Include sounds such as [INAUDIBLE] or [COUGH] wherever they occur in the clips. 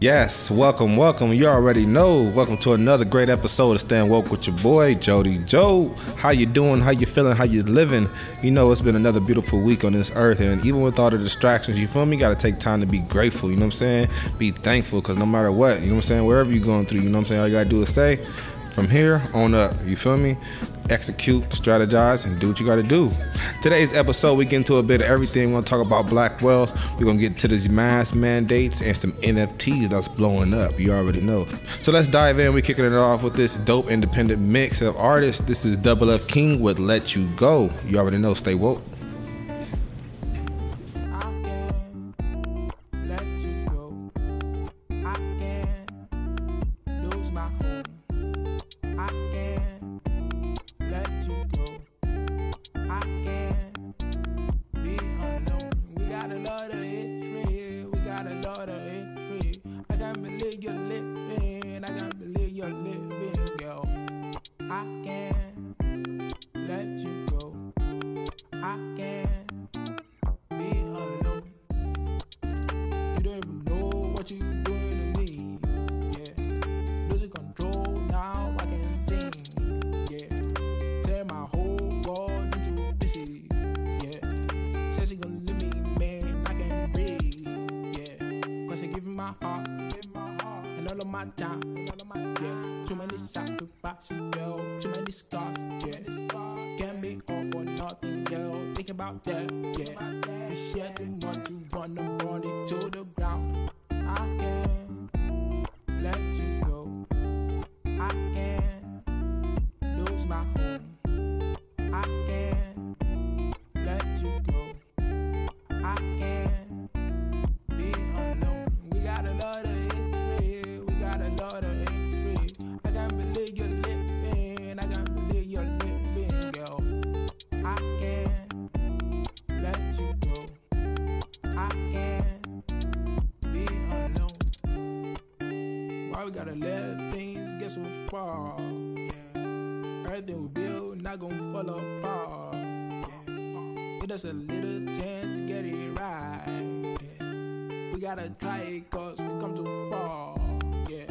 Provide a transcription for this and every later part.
Yes, welcome, welcome. You already know. Welcome to another great episode of Stand Woke with your boy Jody Joe. How you doing? How you feeling? How you living? You know it's been another beautiful week on this earth, and even with all the distractions, you feel me? Got to take time to be grateful. You know what I'm saying? Be thankful, cause no matter what, you know what I'm saying. Wherever you're going through, you know what I'm saying. All you gotta do is say, from here on up. You feel me? Execute, strategize, and do what you got to do. Today's episode, we get into a bit of everything. We're going to talk about black wealth. We're going to get to these mass mandates and some NFTs that's blowing up. You already know. So let's dive in. We're kicking it off with this dope independent mix of artists. This is Double F King with Let You Go. You already know. Stay woke. my heart, and all of my time, yeah. Too many sacrifices, yo. Too many scars, yeah. Can't be all for nothing, yo. Think about that, yeah. Shit, you want to just a little chance to get it right. Yeah. We gotta try it cause we come too far. Yeah,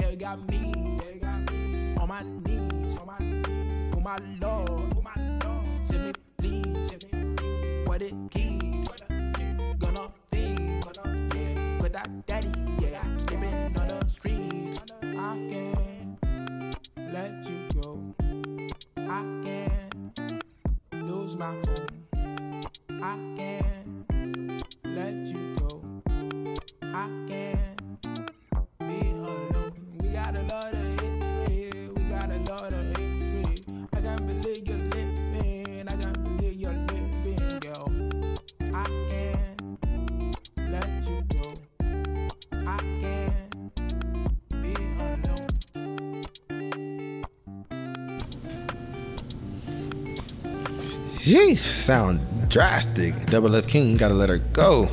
yeah, got me, yeah, got me. On my knees, on my knees. Oh my Lord, lot of hatred. We got a lot of hatred. I can't believe you're living. I can't believe you're living, girl. I can't let you go. I can't be alone. Jeez, sound drastic. Double F King gotta let her go.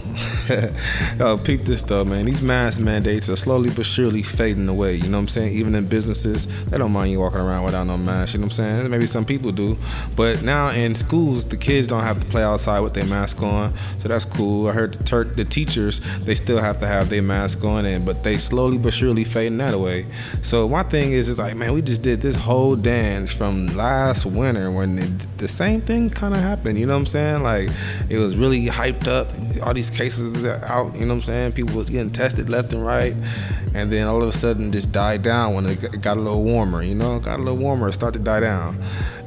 [LAUGHS] Yo, peep this though, man. These mask mandates are slowly but surely fading away. You know what I'm saying? Even in businesses, they don't mind you walking around without no mask. You know what I'm saying? Maybe some people do, but now in schools, the kids don't have to play outside with their mask on, so that's cool. I heard the, ter- the teachers they still have to have their mask on, and but they slowly but surely fading that away. So my thing is, is like, man, we just did this whole dance from last winter when it, the same thing kind of happened. You know what I'm saying? Like it was really hyped up. All these cases out. You know what I'm saying? People was getting tested left and right, and then all of a sudden just died down when it got a little warmer. You know, got a little warmer, it started to die down,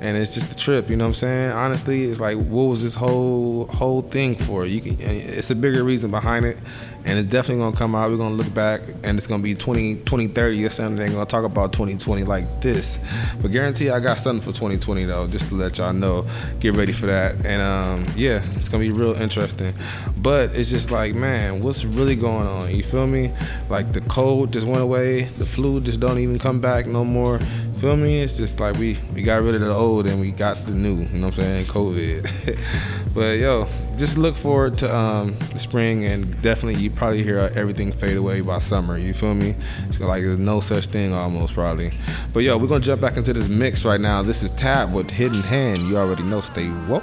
and it's just a trip. You know what I'm saying? Honestly, it's like what was this whole whole thing for? You can, it's a bigger reason behind it, and it's definitely gonna come out. We're gonna look back, and it's gonna be 20, 2030 or something. They're gonna talk about 2020 like this. But guarantee I got something for 2020 though, just to let y'all know. Get ready for that, and um, yeah, it's gonna be real interesting. But it's just like, man, what's really going on? You feel me? Like the cold just went away, the flu just don't even come back no more. Feel me? It's just like we we got rid of the old and we got the new. You know what I'm saying? [LAUGHS] COVID. [LAUGHS] but yo, just look forward to um, the spring and definitely you probably hear everything fade away by summer. You feel me? It's like there's no such thing almost probably. But yo, we're gonna jump back into this mix right now. This is Tab with Hidden Hand. You already know. Stay woke.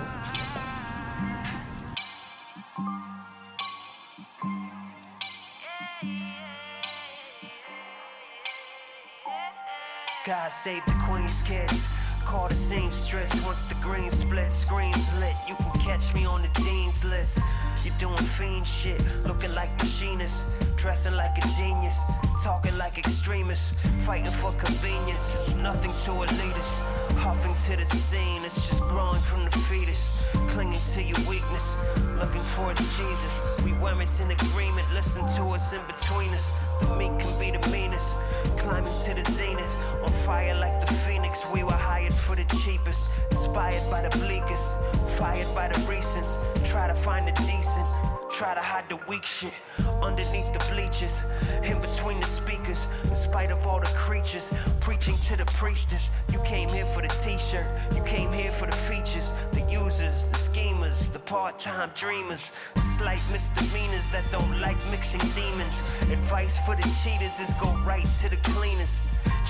Save the Queen's kids. Call the seamstress once the green split, screens lit. You can catch me on the dean's list. You're doing fiend shit, looking like machinists, dressing like a genius, talking like extremists, fighting for convenience. It's nothing to elitists, huffing to the scene. It's just growing from the fetus, clinging to your weakness, looking for its Jesus. We weren't in agreement, listen to us in between us. The meek can be the meanest, climbing to the zenith, on fire like the phoenix. We were hired for the cheapest, inspired by the bleakest, fired by the recents. Try to find the decent. Try to hide the weak shit underneath the bleachers, in between the speakers. In spite of all the creatures preaching to the priestess, you came here for the t-shirt, you came here for the features, the users, the schemers, the part-time dreamers, the slight misdemeanors that don't like mixing demons. Advice for the cheaters is go right to the cleaners.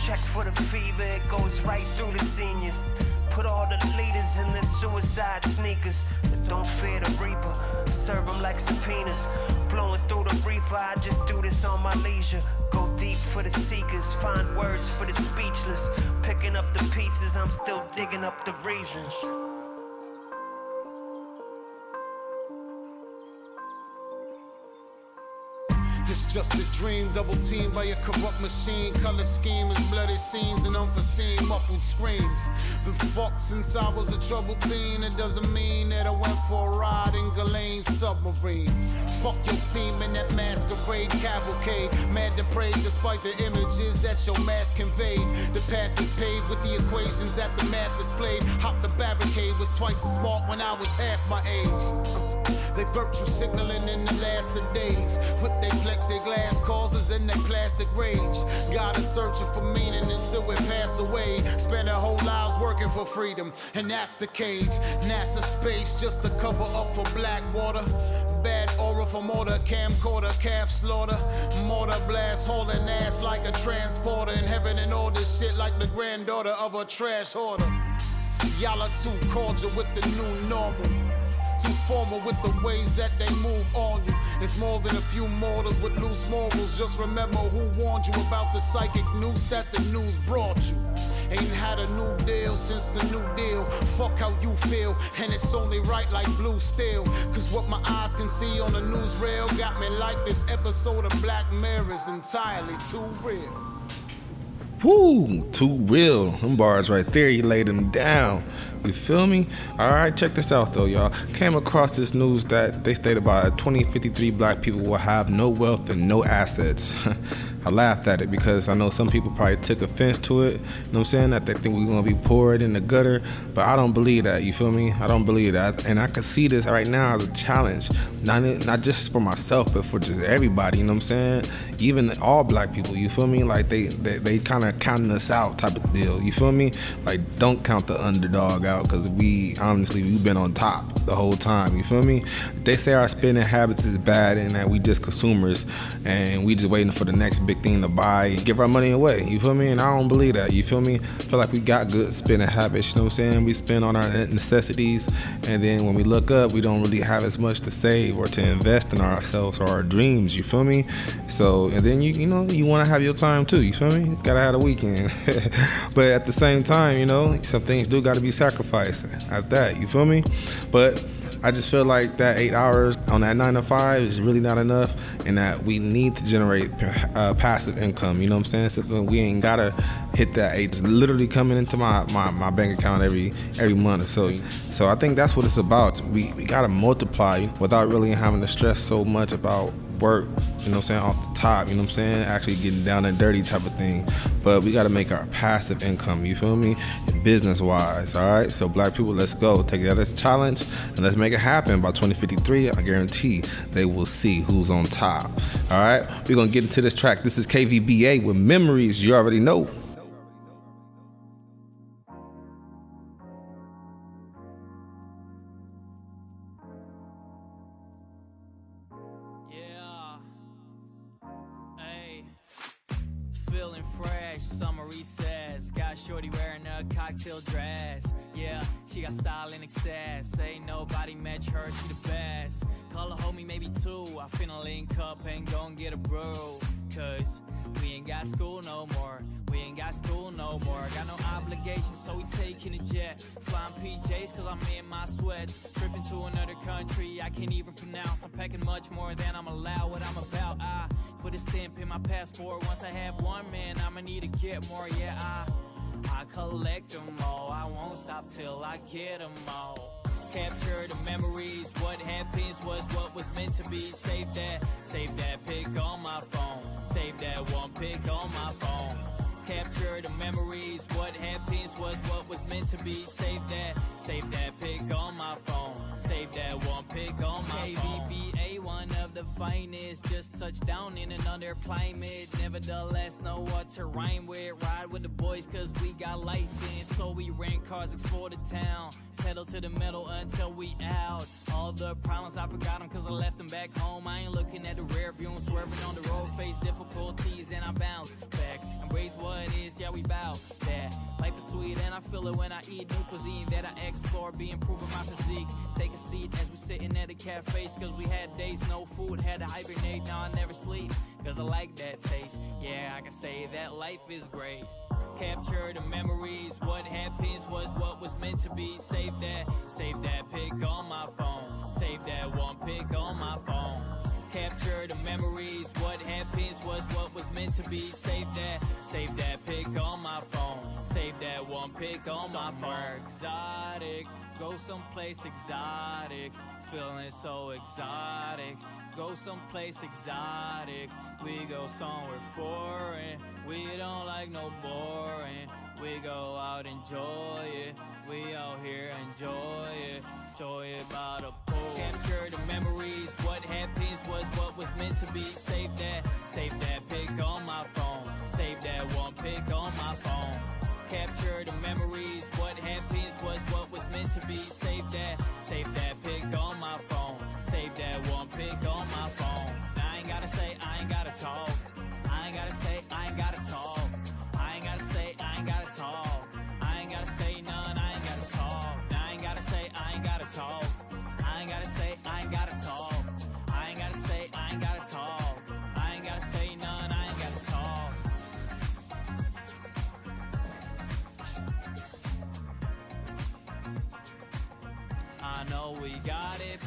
Check for the fever, it goes right through the seniors. Put all the leaders in their suicide sneakers. But don't fear the reaper. Serve them like subpoenas. Blowing through the reefer, I just do this on my leisure. Go deep for the seekers. Find words for the speechless. Picking up the pieces, I'm still digging up the reasons. Just a dream, double teamed by a corrupt machine. Color scheme is bloody scenes and unforeseen muffled screams. Been fucked since I was a troubled teen. It doesn't mean that I went for a ride in Ghislaine's submarine. Fuck your team in that masquerade cavalcade. Mad depraved despite the images that your mask conveyed. The path is paved with the equations that the math displayed. Hop the barricade was twice as smart when I was half my age. They virtue signaling in the last of days with their plexiglass causes in that plastic rage. God is searching for meaning until we pass away. Spend our whole lives working for freedom, and that's the cage. NASA space just to cover up for black water. Bad aura for mortar, camcorder, calf slaughter. Mortar blast, hauling ass like a transporter. In heaven and all this shit like the granddaughter of a trash hoarder. Y'all are too cordial with the new normal too formal with the ways that they move on you. It's more than a few mortals with loose morals. Just remember who warned you about the psychic news that the news brought you. Ain't had a new deal since the new deal. Fuck how you feel, and it's only right like blue steel. Cause what my eyes can see on the newsreel got me like this episode of Black Mirror is entirely too real. Woo, too real. Them bars right there, he laid them down. You feel me? All right, check this out though, y'all. Came across this news that they stated about 2053 black people will have no wealth and no assets. [LAUGHS] I laughed at it because I know some people probably took offense to it. You know what I'm saying? That they think we're gonna be poured in the gutter, but I don't believe that. You feel me? I don't believe that, and I can see this right now as a challenge, not not just for myself, but for just everybody. You know what I'm saying? Even all black people. You feel me? Like they they, they kind of counting us out type of deal. You feel me? Like don't count the underdog out because we honestly we've been on top the whole time. You feel me? They say our spending habits is bad and that we just consumers and we just waiting for the next big big thing to buy and give our money away. You feel me? And I don't believe that. You feel me? I feel like we got good spending habits. You know what I'm saying? We spend on our necessities, and then when we look up, we don't really have as much to save or to invest in ourselves or our dreams. You feel me? So, and then you you know you want to have your time too. You feel me? Gotta have a weekend, [LAUGHS] but at the same time, you know some things do got to be sacrificed at that. You feel me? But I just feel like that eight hours on that nine to five is really not enough, and that we need to generate uh, passive income. You know what I'm saying? So we ain't gotta hit that eight. It's literally coming into my, my, my bank account every every month so. So I think that's what it's about. We we gotta multiply without really having to stress so much about work, you know I'm saying, off the top, you know what I'm saying, actually getting down and dirty type of thing. But we got to make our passive income, you feel me, business wise, all right? So, black people, let's go. Take that as a challenge and let's make it happen. By 2053, I guarantee they will see who's on top, all right? We're going to get into this track. This is KVBA with Memories, you already know. Cocktail dress. Yeah, she got style and excess. Ain't nobody match her, she the best. Call her homie, maybe two. I finna link up and gon' get a bro. Cause we ain't got school no more. We ain't got school no more. Got no obligations, so we taking a jet. Flying PJs, cause I'm in my sweats. Tripping to another country, I can't even pronounce. I'm packing much more than I'm allowed. What I'm about, I put a stamp in my passport. Once I have one, man, I'ma need to get more. Yeah, I, I collect them all. I won't stop till I get them all capture the memories. What happens was what was meant to be. Save that, save that pic on my phone. Save that one pic on my phone. Capture the memories. What happens was what was meant to be. Save that, save that pic on my phone. Save that one pic on my phone. KBBA, one of the finest. Just touched down in another climate. Nevertheless, know what to rhyme with. Ride with the boys, cause we got license. So we rent cars, explore the town. Pedal to the metal until we out. All the problems, I forgot them cause I left them back home. I ain't looking at the rear view, I'm swerving on the road, face difficulties, and I bounce back. Embrace what is, yeah, we bow that. Life is sweet, and I feel it when I eat new cuisine that I explore, be improving my physique. Take a seat as we sitting at the cafes, cause we had days, no food, had to hibernate, now I never sleep, cause I like that taste. Yeah, I can say that life is great capture the memories. What happens was what was meant to be. Save that, save that pic on my phone. Save that one pic on my phone. Capture the memories. What happens was what was meant to be. Save that, save that pic on my phone. Save that one pic on Somewhere my phone. Exotic, go someplace exotic. Feeling so exotic. Go someplace exotic. We go somewhere foreign. We don't like no boring. We go out enjoy it. We out here enjoy it. Enjoy it by the pool. Capture the memories. What happens was what was meant to be. Save that. Save that pic on my phone. Save that one pic on my phone. Capture the memories. What happens was what was meant to be. Save that. Save that pic on my phone. Know we got it.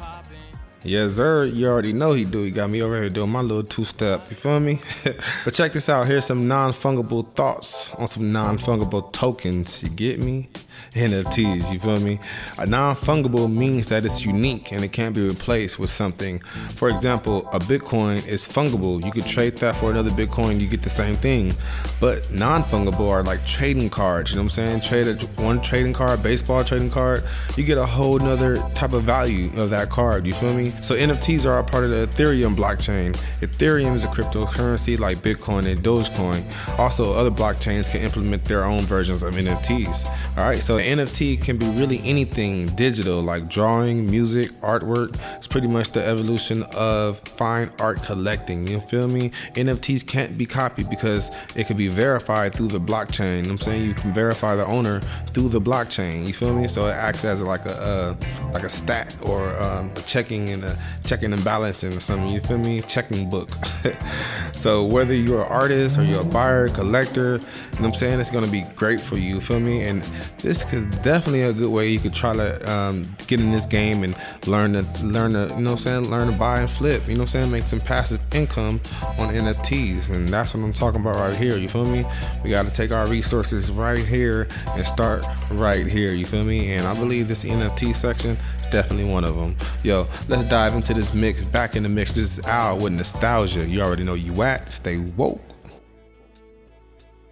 Yes, sir. You already know he do. He got me over here doing my little two step. You feel me? [LAUGHS] but check this out. Here's some non fungible thoughts on some non fungible tokens. You get me? NFTs. You feel me? A non fungible means that it's unique and it can't be replaced with something. For example, a Bitcoin is fungible. You could trade that for another Bitcoin, you get the same thing. But non fungible are like trading cards. You know what I'm saying? Trade a, one trading card, baseball trading card, you get a whole nother type of value of that card. You feel me? So NFTs are a part of the Ethereum blockchain. Ethereum is a cryptocurrency like Bitcoin and Dogecoin. Also, other blockchains can implement their own versions of NFTs. All right, so NFT can be really anything digital, like drawing, music, artwork. It's pretty much the evolution of fine art collecting. You feel me? NFTs can't be copied because it can be verified through the blockchain. I'm saying you can verify the owner through the blockchain. You feel me? So it acts as like a uh, like a stat or um, a checking and a checking and balancing or something. You feel me? Checking book. [LAUGHS] so whether you're an artist or you're a buyer, collector, you know what I'm saying? It's gonna be great for you. Feel me? And this is definitely a good way you could try to um, get in this game and learn to learn to you know what I'm saying learn to buy and flip. You know what I'm saying? Make some passive income on NFTs, and that's what I'm talking about right here. You feel me? We got to take our resources right here and start right here. You feel me? And I believe this NFT section definitely one of them. Yo, let's dive into this mix. Back in the mix. This is Al with nostalgia. You already know you at. Stay woke.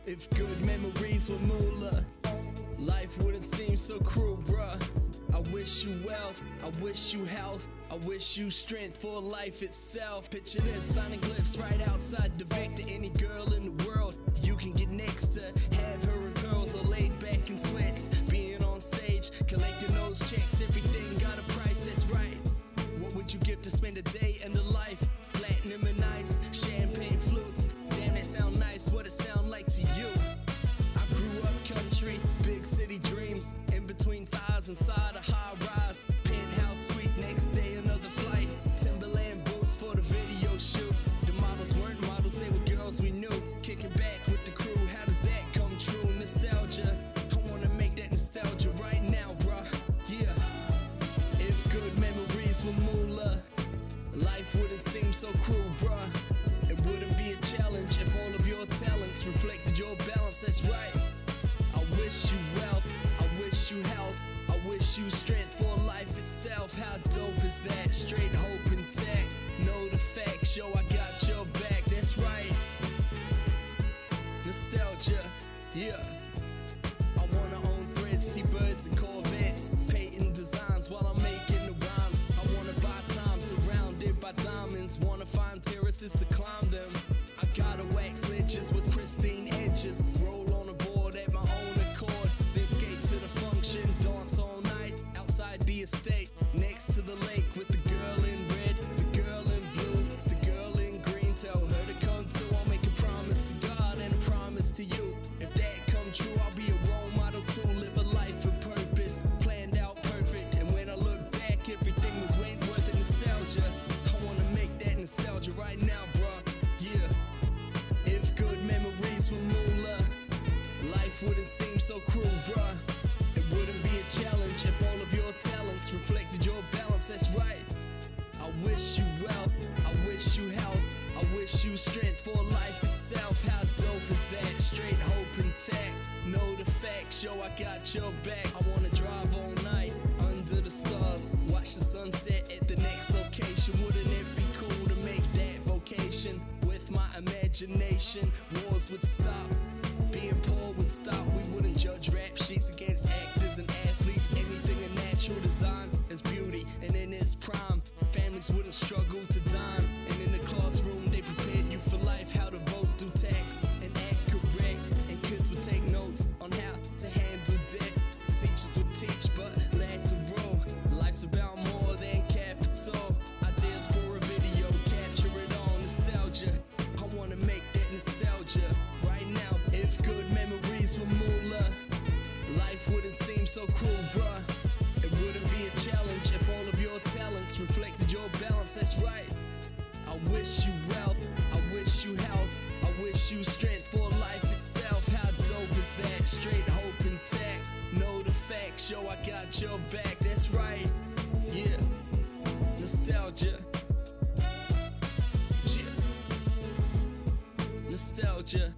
If good memories were moolah, life wouldn't seem so cruel, bruh. I wish you wealth, I wish you health, I wish you strength for life itself. Picture this, signing glyphs right outside the Vic to any girl in the world. To spend a day in the life? so cruel, bruh. It wouldn't be a challenge if all of your talents reflected your balance, that's right. I wish you wealth, I wish you health, I wish you strength for life itself. How dope is that? Straight hope intact. Know the facts, yo, I got your back, that's right. Nostalgia, yeah. I wanna own threads, T birds, and Corvettes. Terraces to climb them. Wouldn't seem so cruel, bruh. It wouldn't be a challenge if all of your talents reflected your balance. That's right. I wish you wealth, I wish you health, I wish you strength for life itself. How dope is that? Straight hope intact. Know the facts, yo, I got your back. I wanna drive all night under the stars, watch the sunset at the next location. Wouldn't it be cool to make that vocation with my imagination? Wars would stop. Being poor would stop. We wouldn't judge rap sheets against actors and athletes. Anything in natural design is beauty, and in its prime, families wouldn't struggle to dime. So cruel, bruh. It wouldn't be a challenge if all of your talents reflected your balance. That's right. I wish you wealth, I wish you health, I wish you strength for life itself. How dope is that? Straight hope intact. Know the facts, yo, I got your back. That's right. Yeah. Nostalgia. Yeah. Nostalgia.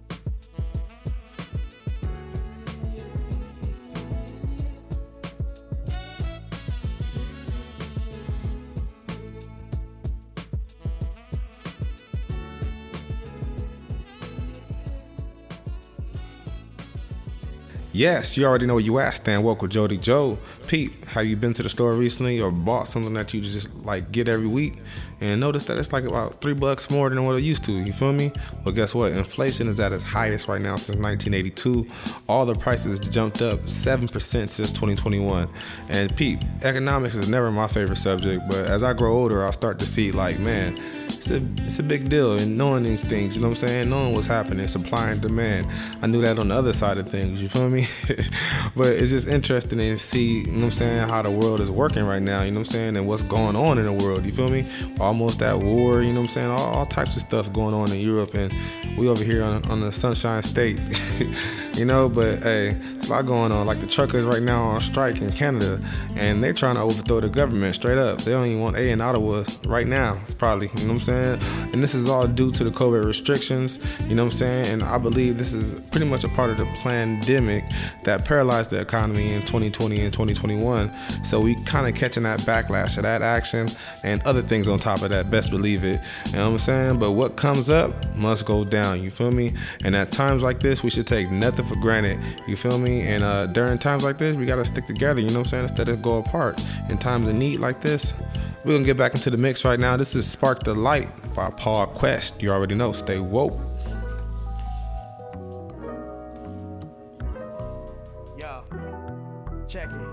Yes, you already know where you at. Stan Welcome, Jody Joe. Pete, have you been to the store recently or bought something that you just like get every week and notice that it's like about three bucks more than what it used to? You feel me? Well, guess what? Inflation is at its highest right now since 1982. All the prices jumped up 7% since 2021. And Pete, economics is never my favorite subject, but as I grow older, I'll start to see like, man, it's a, it's a big deal in knowing these things, you know what I'm saying? Knowing what's happening, supply and demand. I knew that on the other side of things, you feel me? [LAUGHS] but it's just interesting to see, you know what I'm saying, how the world is working right now, you know what I'm saying, and what's going on in the world, you feel me? Almost at war, you know what I'm saying? All, all types of stuff going on in Europe, and we over here on, on the Sunshine State, [LAUGHS] you know, but hey, a lot going on. Like the truckers right now on strike in Canada, and they're trying to overthrow the government straight up. They don't even want A in Ottawa right now, probably, you know what I'm saying? And this is all due to the COVID restrictions, you know what I'm saying? And I believe this is pretty much a part of the pandemic that paralyzed the economy in 2020 and 2021. So we kind of catching that backlash of that action and other things on top of that. Best believe it. You know what I'm saying? But what comes up must go down. You feel me? And at times like this, we should take nothing for granted. You feel me? And uh, during times like this, we gotta stick together. You know what I'm saying? Instead of go apart. In times of need like this, we're gonna get back into the mix right now. This is Spark the Light by Paul Quest. You already know. Stay woke. Check it.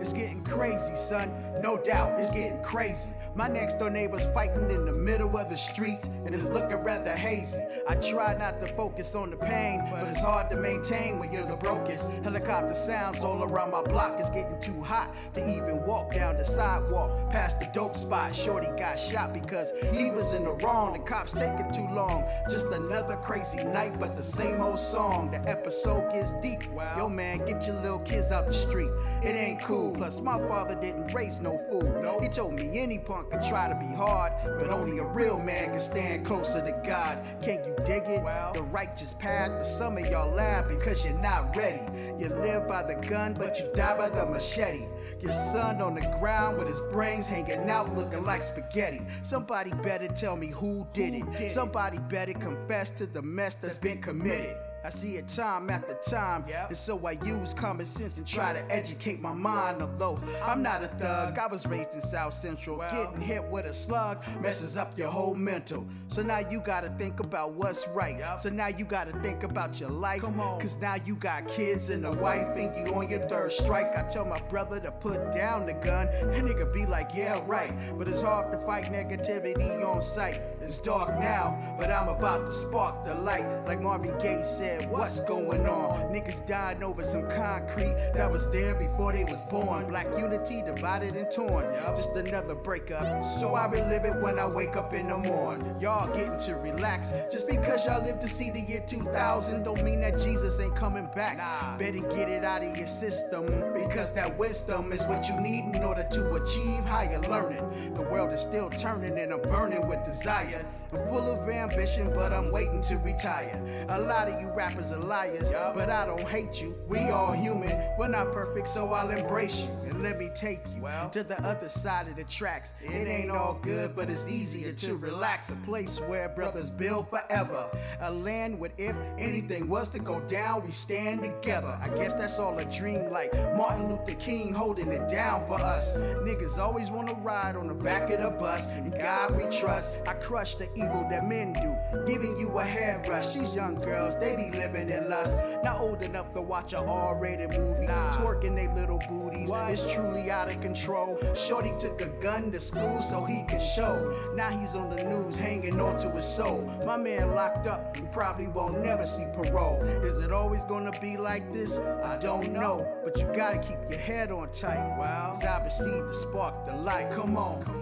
It's getting crazy, son. No doubt, it's getting crazy. My next door neighbor's fighting in the middle of the streets, and it's looking rather hazy. I try not to focus on the pain, but it's hard to maintain when you're the brokest. Helicopter sounds all around my block. It's getting too hot to even walk down the sidewalk past the dope spot. Shorty got shot because he was in the wrong. The cops taking too long. Just another crazy night, but the same old song. The episode gets deep. Yo, man, get your little kids out the street. It ain't cool. Plus, my father didn't raise no fool. He told me any punk Everyone can try to be hard, but only a real man can stand closer to God. Can't you dig it? The righteous path, but some of y'all laugh because you're not ready. You live by the gun, but you die by the machete. Your son on the ground with his brains hanging out looking like spaghetti. Somebody better tell me who did it. Somebody better confess to the mess that's been committed. I see it time after time, yep. and so I use common sense and try to educate my mind. Although I'm not a thug, I was raised in South Central. Well, Getting hit with a slug messes up your whole mental. So now you gotta think about what's right. Yep. So now you gotta think about your life. Cause now you got kids and a wife, and you on your third strike. I tell my brother to put down the gun, and nigga be like, yeah, right. But it's hard to fight negativity on sight. It's dark now, but I'm about to spark the light. Like Marvin Gaye said, what's going on? Niggas died over some concrete that was there before they was born. Black unity divided and torn. Just another breakup. So I relive it when I wake up in the morning. Y'all getting to relax. Just because y'all live to see the year 2000 don't mean that Jesus ain't coming back. Nah. Better get it out of your system because that wisdom is what you need in order to achieve higher learning. The world is still turning and I'm burning with desire. I'm full of ambition, but I'm waiting to retire. A lot of you rappers are liars, but I don't hate you. We all human. We're not perfect, so I'll embrace you. And let me take you to the other side of the tracks. It ain't all good, but it's easier to relax. A place where brothers build forever. A land where if anything was to go down, we stand together. I guess that's all a dream like Martin Luther King holding it down for us. Niggas always wanna ride on the back of the bus. In God we trust. I crush the evil that men do. Giving you a hairbrush. These young girls, they be living in lust. Not old enough to watch a R-rated movie. Nah. Twerking they little booties. What? It's truly out of control. Shorty took a gun to school so he could show. Now he's on the news hanging on to his soul. My man locked up and probably won't never see parole. Is it always gonna be like this? I don't know. But you gotta keep your head on tight. Wow. As I proceed to spark the light. Come on.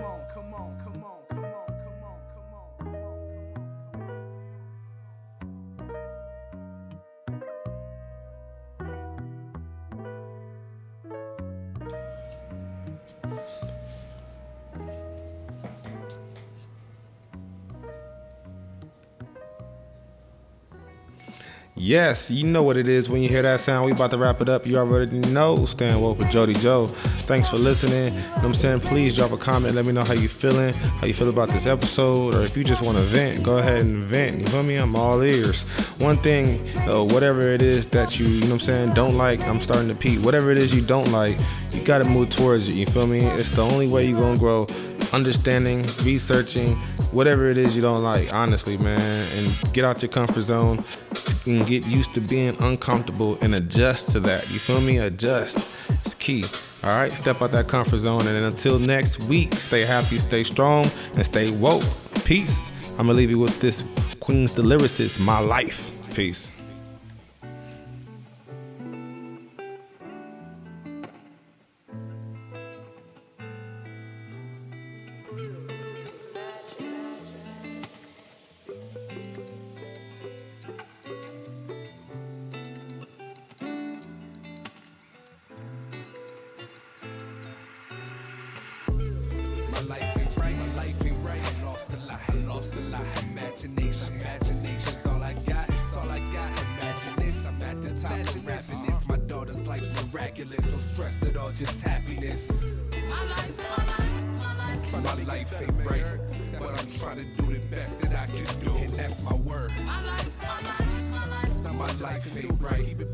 Yes, you know what it is when you hear that sound. We about to wrap it up. You already know. Stand woke with Jody Joe. Thanks for listening. You know what I'm saying? Please drop a comment. Let me know how you feeling, how you feel about this episode, or if you just want to vent, go ahead and vent. You feel me? I'm all ears. One thing, uh, whatever it is that you, you know what I'm saying, don't like, I'm starting to peep. Whatever it is you don't like, you got to move towards it. You feel me? It's the only way you're going to grow understanding, researching, whatever it is you don't like, honestly, man, and get out your comfort zone and get used to being uncomfortable and adjust to that. You feel me? Adjust. It's key. All right, step out that comfort zone. And until next week, stay happy, stay strong, and stay woke. Peace. I'm going to leave you with this Queen's the Lyricist, My Life. Peace.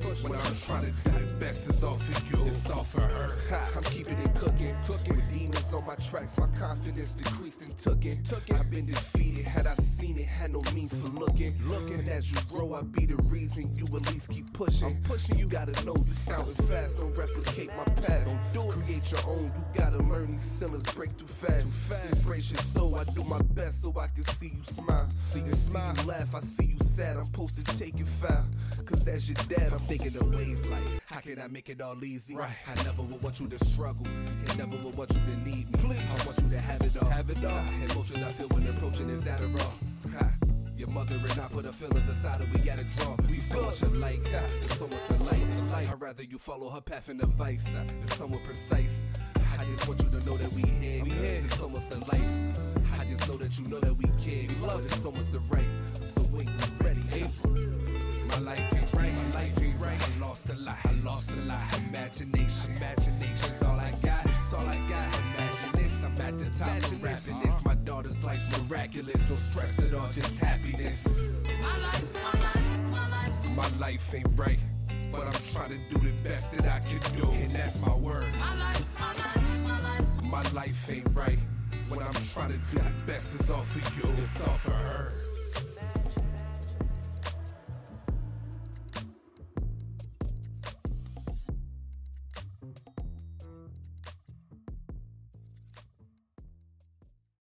push when I'm trying to do the best. It's all for you, it's all for her. Ha, I'm keeping it cooking, cooking. With demons on my tracks, my confidence decreased and took it. Took it. I've been defeated, had I seen it, had no means for looking. Looking as you grow, I be the reason you at least keep pushing. I'm pushing, you gotta know this counting fast. Don't replicate my path. Don't do it. Create your own, you gotta learn these sinners break too fast. Too fast. Embrace your soul, I do my best so I can see you smile. See you smile, laugh, I see you sad. I'm supposed to take you foul. Cause as your dad, I'm make it all easy. Right. I never would want you to struggle. And never would want you to need me. Please. I want you to have it all. Have it all. Emotions I feel when approaching is Adderall. Ha. Your mother and I put her feelings aside and we gotta draw. We so much alike, there's so much to like. I'd rather you follow her path and advice. It's somewhat precise. I just want you to know that we here. We here. There's so much to life. I just know that you know that we care. We love is so much to right. So when you ready, April. My life ain't right. My life ain't right. I lost a lot. I lost a lot. Imagination. Imagination. All I got. It's all I got. Imagine this. I'm at the top of rapping this. My daughter's life's miraculous. No stress at all. Just happiness. My life, my life, my life. My life ain't right. But I'm trying to do the best that I can do. And that's my word. My life, my life, my life. My life ain't right. When I'm trying to do the best, it's all for you. It's all for her.